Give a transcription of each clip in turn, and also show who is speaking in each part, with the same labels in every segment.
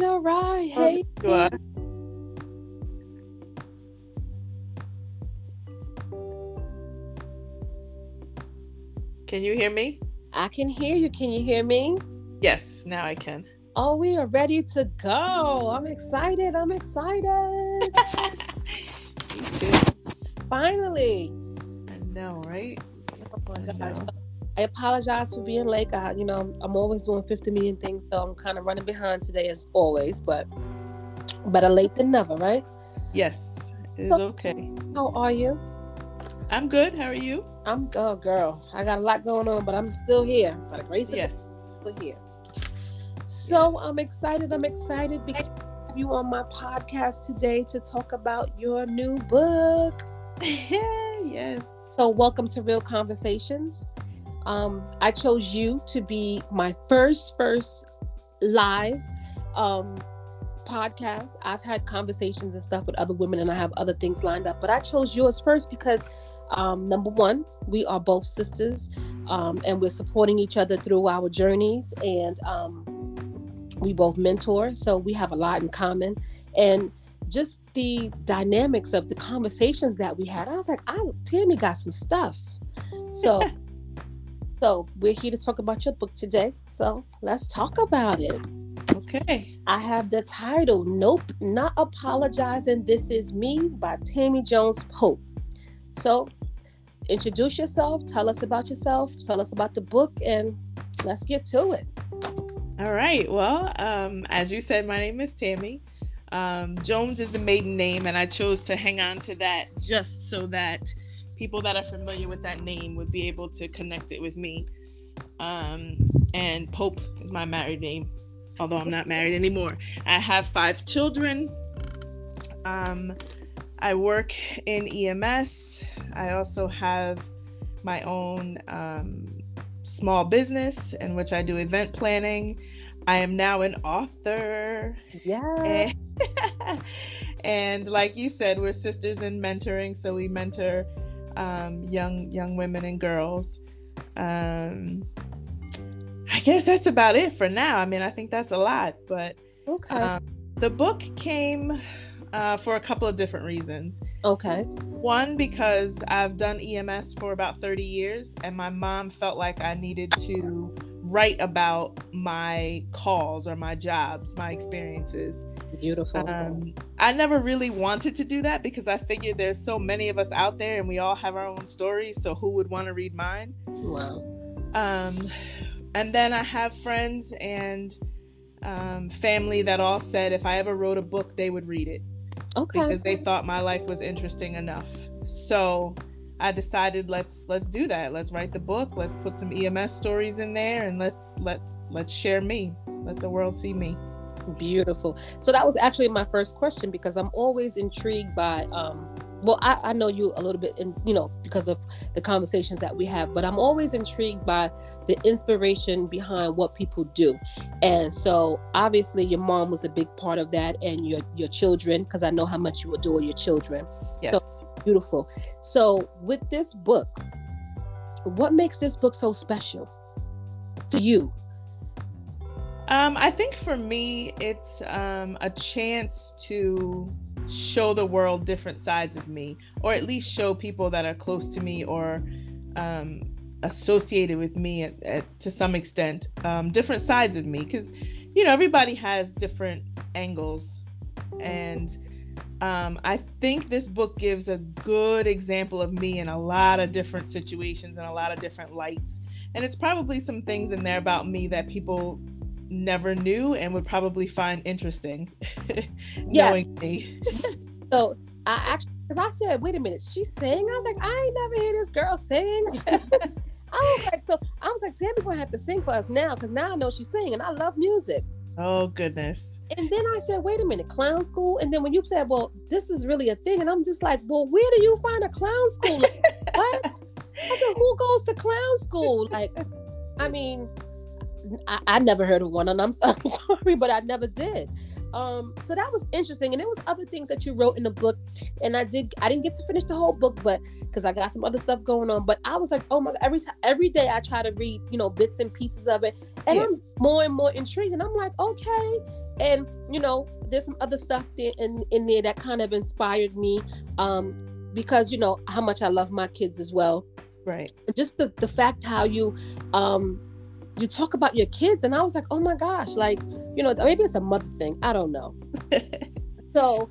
Speaker 1: right, all right. Hey.
Speaker 2: Can you hear me?
Speaker 1: I can hear you. Can you hear me?
Speaker 2: Yes, now I can.
Speaker 1: Oh, we are ready to go. I'm excited. I'm excited.
Speaker 2: Me too.
Speaker 1: Finally.
Speaker 2: I know, right?
Speaker 1: Oh my gosh. I apologize for being late. I, you know, I'm always doing 50 million things, so I'm kind of running behind today as always, but better late than never, right?
Speaker 2: Yes, it's
Speaker 1: So-
Speaker 2: okay.
Speaker 1: How are you?
Speaker 2: I'm good. How are you?
Speaker 1: I'm oh girl. I got a lot going on, but I'm still here. By the grace of
Speaker 2: Yes.
Speaker 1: God, we're here. So I'm excited. I'm excited because I have you on my podcast today to talk about your new book.
Speaker 2: yes.
Speaker 1: So welcome to Real Conversations. Um, I chose you to be my first first live um, podcast. I've had conversations and stuff with other women, and I have other things lined up. But I chose yours first because um, number one, we are both sisters, um, and we're supporting each other through our journeys, and um, we both mentor, so we have a lot in common, and just the dynamics of the conversations that we had. I was like, I Tammy got some stuff. So so we're here to talk about your book today. So let's talk about it.
Speaker 2: Okay.
Speaker 1: I have the title Nope, Not Apologizing. This is Me by Tammy Jones Pope. So introduce yourself, tell us about yourself, tell us about the book, and let's get to it.
Speaker 2: All right. Well, um, as you said, my name is Tammy. Um, Jones is the maiden name, and I chose to hang on to that just so that people that are familiar with that name would be able to connect it with me. Um, and Pope is my married name, although I'm not married anymore. I have five children. Um, I work in EMS. I also have my own um, small business in which I do event planning. I am now an author.
Speaker 1: Yeah.
Speaker 2: And, and like you said, we're sisters in mentoring, so we mentor um, young young women and girls. Um, I guess that's about it for now. I mean, I think that's a lot, but
Speaker 1: Okay.
Speaker 2: um, the book came uh, for a couple of different reasons.
Speaker 1: okay.
Speaker 2: One, because I've done EMS for about 30 years, and my mom felt like I needed to write about my calls or my jobs, my experiences.
Speaker 1: Beautiful.
Speaker 2: Um, I never really wanted to do that because I figured there's so many of us out there and we all have our own stories. So who would want to read mine?
Speaker 1: wow.
Speaker 2: Um, and then I have friends and um, family that all said if I ever wrote a book, they would read it
Speaker 1: Okay.
Speaker 2: because they thought my life was interesting enough. So I decided let's let's do that. Let's write the book. Let's put some EMS stories in there and let's let let's share me. Let the world see me.
Speaker 1: Beautiful. So that was actually my first question because I'm always intrigued by um well I, I know you a little bit and you know because of the conversations that we have, but I'm always intrigued by the inspiration behind what people do. And so obviously your mom was a big part of that and your your children, because I know how much you adore your children.
Speaker 2: Yes.
Speaker 1: So beautiful. So with this book, what makes this book so special to you?
Speaker 2: Um, I think for me, it's um, a chance to show the world different sides of me, or at least show people that are close to me or um, associated with me at, at, to some extent, um, different sides of me. Because, you know, everybody has different angles. And um, I think this book gives a good example of me in a lot of different situations and a lot of different lights. And it's probably some things in there about me that people never knew and would probably find interesting
Speaker 1: Yeah.
Speaker 2: knowing me.
Speaker 1: So I actually, because I said, wait a minute, she sing? I was like, I ain't never hear this girl sing. I was like, so I was like, Tammy gonna have to sing for us now, because now I know she's singing. And I love music.
Speaker 2: Oh goodness.
Speaker 1: And then I said, wait a minute, clown school. And then when you said, well, this is really a thing, and I'm just like, well, where do you find a clown school? Like, what? I said, who goes to clown school? Like, I mean, I, I never heard of one, and so- I'm sorry, but I never did. Um so that was interesting. And there was other things that you wrote in the book. And i did i didn't get to finish the whole book but because i got some other stuff going on. But i was like oh my god every every day i try to read you know bits and pieces of it. And yeah. i'm more and more intrigued. And i'm like okay. And you know there's some other stuff there in, in there that kind of inspired me um because you know how much i love my kids as well.
Speaker 2: Right.
Speaker 1: Just the, the fact how you um you talk about your kids and i was like oh my gosh like you know maybe it's a mother thing i don't know. So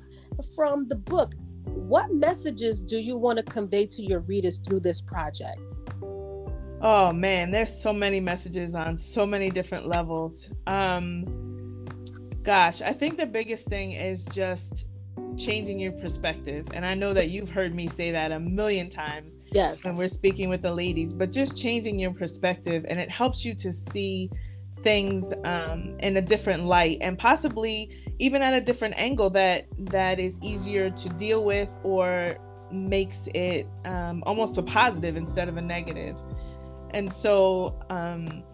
Speaker 1: from the book what messages do you want to convey to your readers through this project?
Speaker 2: Oh man there's so many messages on so many different levels. Um gosh i think the biggest thing is just changing your perspective. And I know that you've heard me say that a million times.
Speaker 1: Yes.
Speaker 2: When we're speaking with the ladies, but just changing your perspective and it helps you to see things um, in a different light and possibly even at a different angle that that is easier to deal with or makes it um, almost a positive instead of a negative. And so um,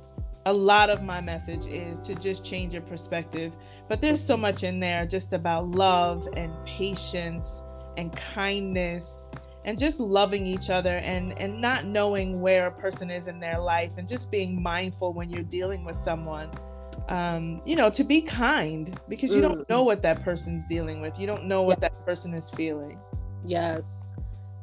Speaker 2: a lot of my message is to just change your perspective. But there's so much in there just about love and patience and kindness and just loving each other and and not knowing where a person is in their life and just being mindful when you're dealing with someone um you know to be kind because you mm. don't know what that person's dealing with you don't know what yes. that person is feeling
Speaker 1: yes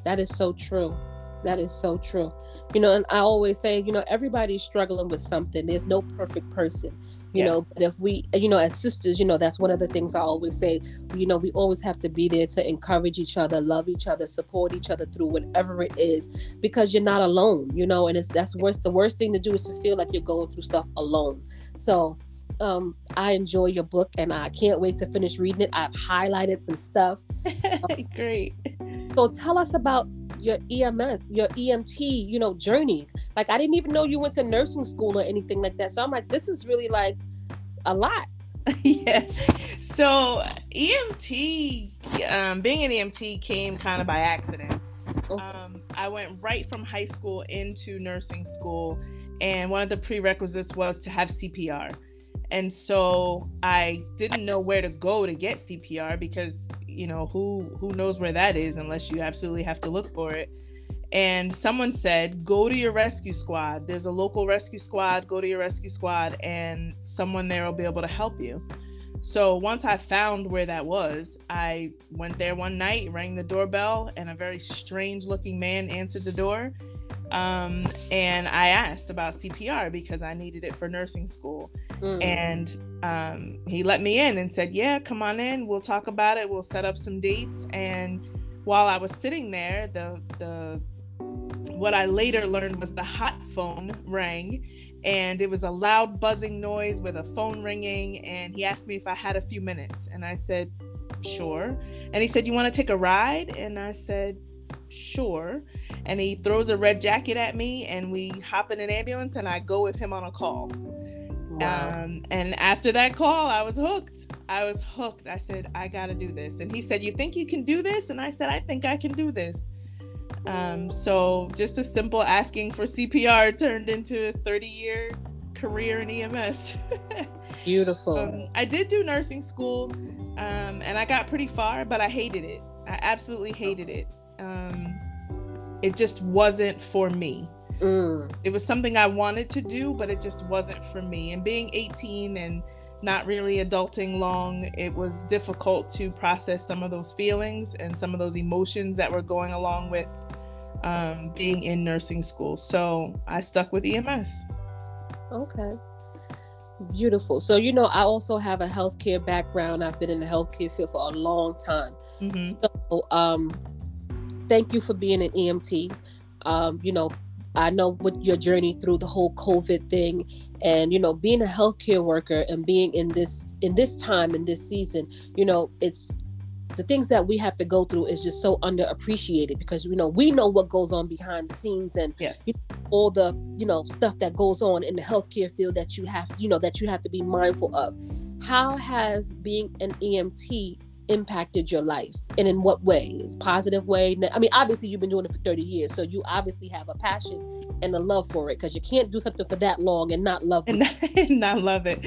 Speaker 1: that is so true that is so true. You know, and I always say, you know, everybody's struggling with something. There's no perfect person. You yes. know, but if we, you know, as sisters, you know, that's one of the things I always say. You know, we always have to be there to encourage each other, love each other, support each other through whatever it is, because you're not alone. You know, and it's that's worst. The worst thing to do is to feel like you're going through stuff alone. So, um, I enjoy your book, and I can't wait to finish reading it. I've highlighted some stuff.
Speaker 2: Great.
Speaker 1: So tell us about your EMS, your EMT, you know, journey. Like I didn't even know you went to nursing school or anything like that. So I'm like, this is really like a lot.
Speaker 2: yeah. So EMT, um, being an EMT came kind of by accident. Um, I went right from high school into nursing school, and one of the prerequisites was to have CPR. And so I didn't know where to go to get CPR because you know who who knows where that is unless you absolutely have to look for it. And someone said go to your rescue squad. There's a local rescue squad. Go to your rescue squad and someone there will be able to help you. So once i found where that was i went there one night rang the doorbell and a very strange looking man answered the door um, and I asked about CPR because I needed it for nursing school. Mm. And um, he let me in and said, Yeah, come on in. We'll talk about it. We'll set up some dates. And while I was sitting there, the, the, what I later learned was the hot phone rang and it was a loud buzzing noise with a phone ringing. And he asked me if I had a few minutes. And I said, Sure. And he said, You want to take a ride? And I said, sure. And he throws a red jacket at me, and we hop in an ambulance, and I go with him on a call. Wow. Um, and after that call, I was hooked. I was hooked. I said, I got to do this. And he said, You think you can do this? And I said, I think I can do this. Um, so just a simple asking for CPR turned into a 30 year career in EMS.
Speaker 1: Beautiful.
Speaker 2: Um, I did do nursing school um, and I got pretty far, but I hated it. I absolutely hated it um, it just wasn't for me. Mm. It was something I wanted to do, but it just wasn't for me. And being 18 and not really adulting long, it was difficult to process some of those feelings and some of those emotions that were going along with um, being in nursing school. So I stuck with EMS.
Speaker 1: Okay. Beautiful. So, you know, I also have a healthcare background. I've been in the healthcare field for a long time. Mm-hmm. So, um, thank you for being an EMT. Um, you know, I know what your journey through the whole COVID thing, and you know, being a healthcare worker and being in this in this time in this season, you know, it's the things that we have to go through is just so underappreciated because you know we know what goes on behind the scenes and
Speaker 2: yes.
Speaker 1: you know, all the you know stuff that goes on in the healthcare field that you have you know that you have to be mindful of. How has being an EMT impacted your life and in what way positive way? I mean obviously you've been doing it for 30 years so you obviously have a passion and a love for it because you can't do something for that long and not love
Speaker 2: it. and not love it.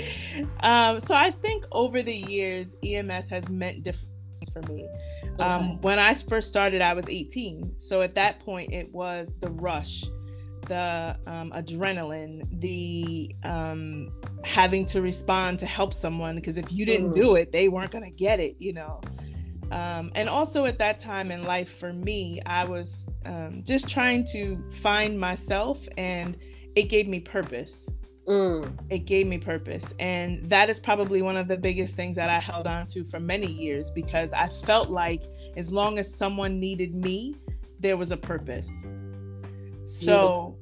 Speaker 2: Um, so i think over the years ems has meant different things for me. Um, okay. when i first started i was 18 so at that point it was the rush the um, adrenaline, the um, having to respond to help someone because if you didn't mm. do it, they weren't going to get it, you know. Um, and also at that time in life for me, I was um, just trying to find myself and it gave me purpose. Mm. It gave me purpose. And that is probably one of the biggest things that I held on to for many years because I felt like as long as someone needed me, there was a purpose. So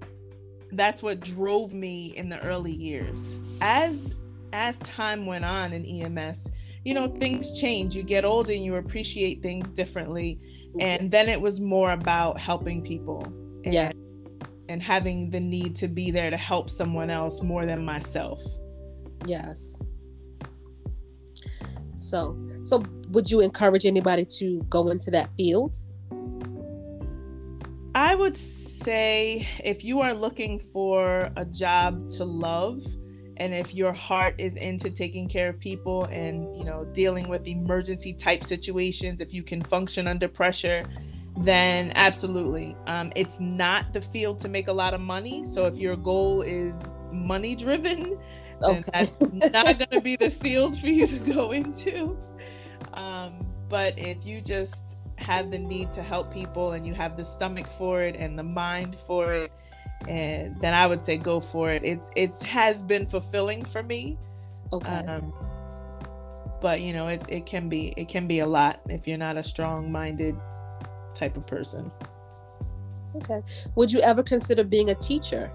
Speaker 2: that's what drove me in the early years. As as time went on in EMS, you know, things change. You get older and you appreciate things differently. And then it was more about helping people. And,
Speaker 1: yeah.
Speaker 2: And having the need to be there to help someone else more than myself.
Speaker 1: Yes. So, so would you encourage anybody to go into that field?
Speaker 2: I would say if you are looking for a job to love, and if your heart is into taking care of people and you know dealing with emergency type situations if you can function under pressure then absolutely. Um, it's not the field to make a lot of money. So if your goal is money driven okay. that's not going to be the field for you to go into. Um, but if you just have the need to help people and you have the stomach for it and the mind for it and then i would say go for it. It's it has been fulfilling for me
Speaker 1: okay. um,
Speaker 2: but you know it, it can be it can be a lot if you're not a strong minded type of person.
Speaker 1: Okay. Would you ever consider being a teacher?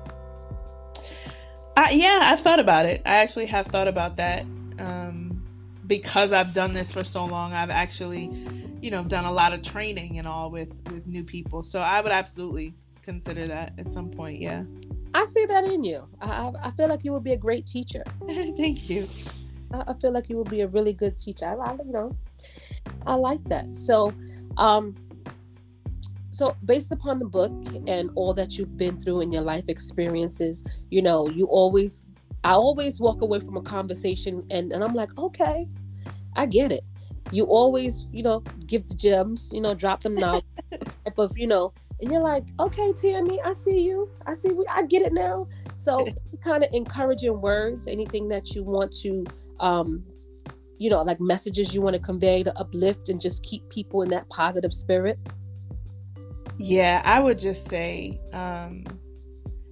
Speaker 2: Uh, yeah i've thought about it. I actually have thought about that um, because i've done this for so long. I've actually you know done a lot of training and all with with new people. So i would absolutely consider that at some point yeah.
Speaker 1: I see that in you. I, I feel like you would be a great teacher.
Speaker 2: Thank you.
Speaker 1: I, I, feel like you would be a really good teacher. I, I you know i like that. So um so based upon the book and all that you've been through in your life experiences you know you always i always walk away from a conversation and, and i'm like okay i get it you always, you know, give the gems, you know, drop them now type of, you know, and you're like, okay, Tammy, I see you. I see, I get it now. So kind of encouraging words, anything that you want to, um, you know, like messages you want to convey to uplift and just keep people in that positive spirit.
Speaker 2: Yeah, I would just say um,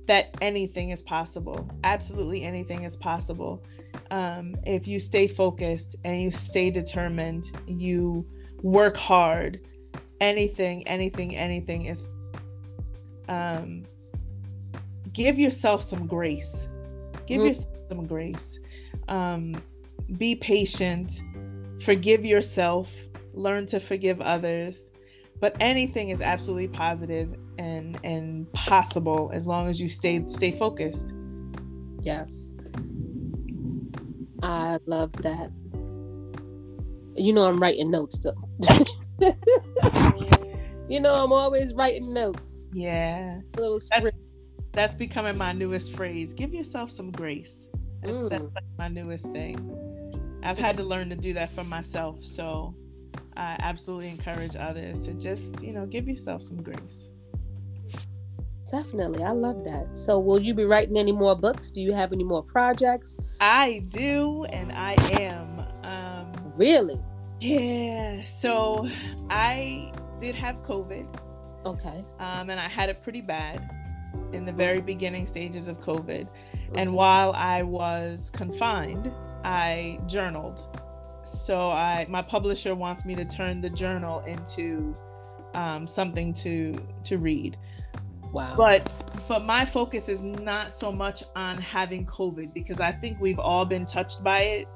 Speaker 2: that anything is possible. Absolutely anything is possible um, if you stay focused and you stay determined, you work hard, anything, anything, anything is. Um, give yourself some grace. Give mm. yourself some grace. Um, be patient. Forgive yourself. Learn to forgive others. But anything is absolutely positive and and possible as long as you stay stay focused.
Speaker 1: Yes. I love that. You know, I'm writing notes though. you know, I'm always writing notes.
Speaker 2: Yeah.
Speaker 1: A little script.
Speaker 2: That's, that's becoming my newest phrase. Give yourself some grace. That's, mm. that's like my newest thing. I've had to learn to do that for myself. So I absolutely encourage others to just, you know, give yourself some grace.
Speaker 1: Definitely. I love that. So, will you be writing any more books? Do you have any more projects?
Speaker 2: I do, and I am. Um,
Speaker 1: really?
Speaker 2: Yeah. So, I did have COVID.
Speaker 1: Okay.
Speaker 2: Um, and I had it pretty bad in the very beginning stages of COVID. And while I was confined, I journaled. So I my publisher wants me to turn the journal into um, something to to read.
Speaker 1: Wow.
Speaker 2: But but my focus is not so much on having COVID because I think we've all been touched by it.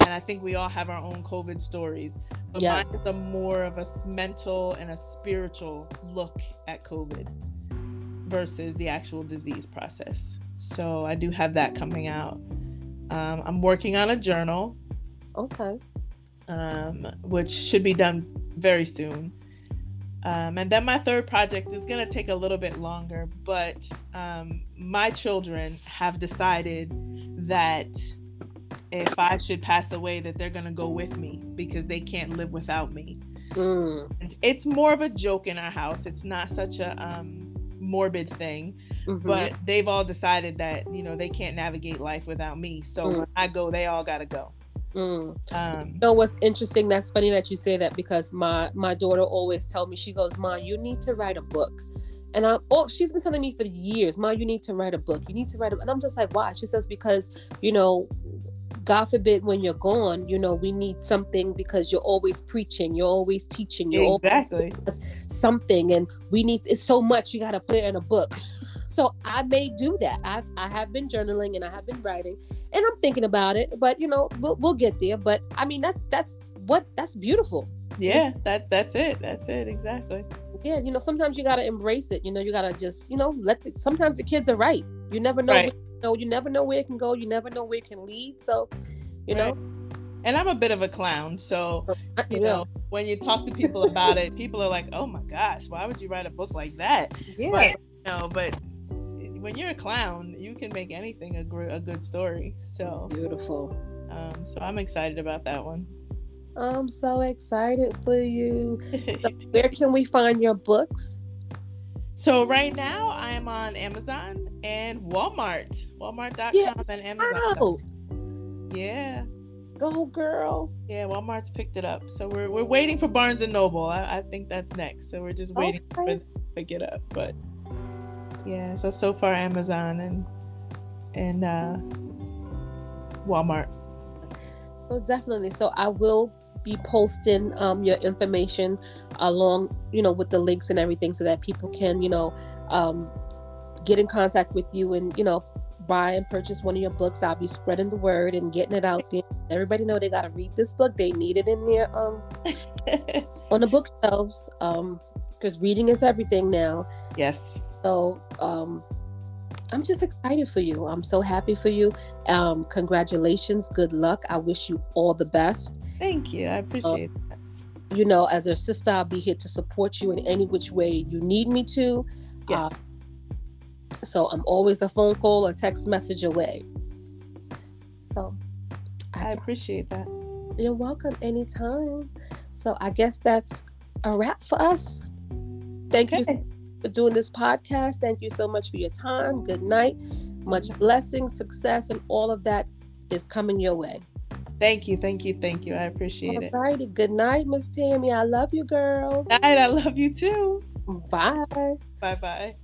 Speaker 2: And I think we all have our own COVID stories. But yes. mine is a more of a mental and a spiritual look at COVID versus the actual disease process. So I do have that coming out. Um, I'm working on a journal.
Speaker 1: Okay.
Speaker 2: um, which should be done very soon. Um, and then my third project is going to take a little bit longer, but um, my children have decided that if I should pass away, that they're going to go with me because they can't live without me. Mm. It's more of a joke in our house. It's not such a um, morbid thing, mm-hmm. but they've all decided that you know they can't navigate life without me. So mm. when I go, they all got to go.
Speaker 1: Mm. Um, you know what's interesting? That's funny that you say that because my my daughter always tell me she goes, "Ma, you need to write a book." And I'm oh, she's been telling me for years, Ma, you need to write a book. You need to write a and I'm just like, why? She says, because, you know, God forbid when you're gone, you know, we need something because you're always preaching, you're always teaching, you're
Speaker 2: exactly
Speaker 1: always something, and we need it's so much you got to put it in a book. so I may do that. I I have been journaling and I have been writing, and I'm thinking about it. But you know, we'll we'll get there. But I mean, that's that's what that's beautiful.
Speaker 2: Yeah, that that's it. That's it exactly.
Speaker 1: Yeah, you know, sometimes you gotta embrace it. You know, you gotta just you know let. The, sometimes the kids are right. You never know. Right know, you never know where it can go. You never know where it can lead. So, you right. know.
Speaker 2: And I'm a bit of a clown, so oh, you know when you talk to people about it, people are like, "Oh my gosh, why would you write a book like that?"
Speaker 1: Yeah. But, you
Speaker 2: know, but when you're a clown, you can make anything a, gr- a good story. So
Speaker 1: beautiful.
Speaker 2: Um, so I'm excited about that one.
Speaker 1: I'm so excited for you. so where can we find your books?
Speaker 2: So right now I am on Amazon and Walmart. Walmart.com yeah. and Amazon. Wow. Yeah.
Speaker 1: Go girl.
Speaker 2: Yeah, Walmart's picked it up. So we're we're waiting for Barnes and Noble. I, I think that's next. So we're just waiting okay. for it to pick it up. But yeah, so so far Amazon and and uh Walmart.
Speaker 1: So definitely. So I will be posting um, your information along, you know, with the links and everything so that people can, you know, um, get in contact with you and, you know, buy and purchase one of your books. I'll be spreading the word and getting it out there. Everybody know they got to read this book. They need it in there um, on the bookshelves um, because reading is everything now.
Speaker 2: Yes.
Speaker 1: So um, I'm just excited for you. I'm so happy for you. Um, congratulations. Good luck. I wish you all the best.
Speaker 2: Thank you. I appreciate um, that.
Speaker 1: You know, as a sister, I'll be here to support you in any which way you need me to.
Speaker 2: Yes. Uh,
Speaker 1: so I'm always a phone call or text message away. So
Speaker 2: I, I appreciate that.
Speaker 1: You're welcome anytime. So I guess that's a wrap for us. Thank okay. you doing this podcast. Thank you so much for your time. Good night. Much blessing, success, and all of that is coming your way.
Speaker 2: Thank you, thank you, thank you. I appreciate
Speaker 1: Alrighty. it. Good night, Miss Tammy. I love you, girl.
Speaker 2: Night. I love you too.
Speaker 1: Bye.
Speaker 2: Bye bye.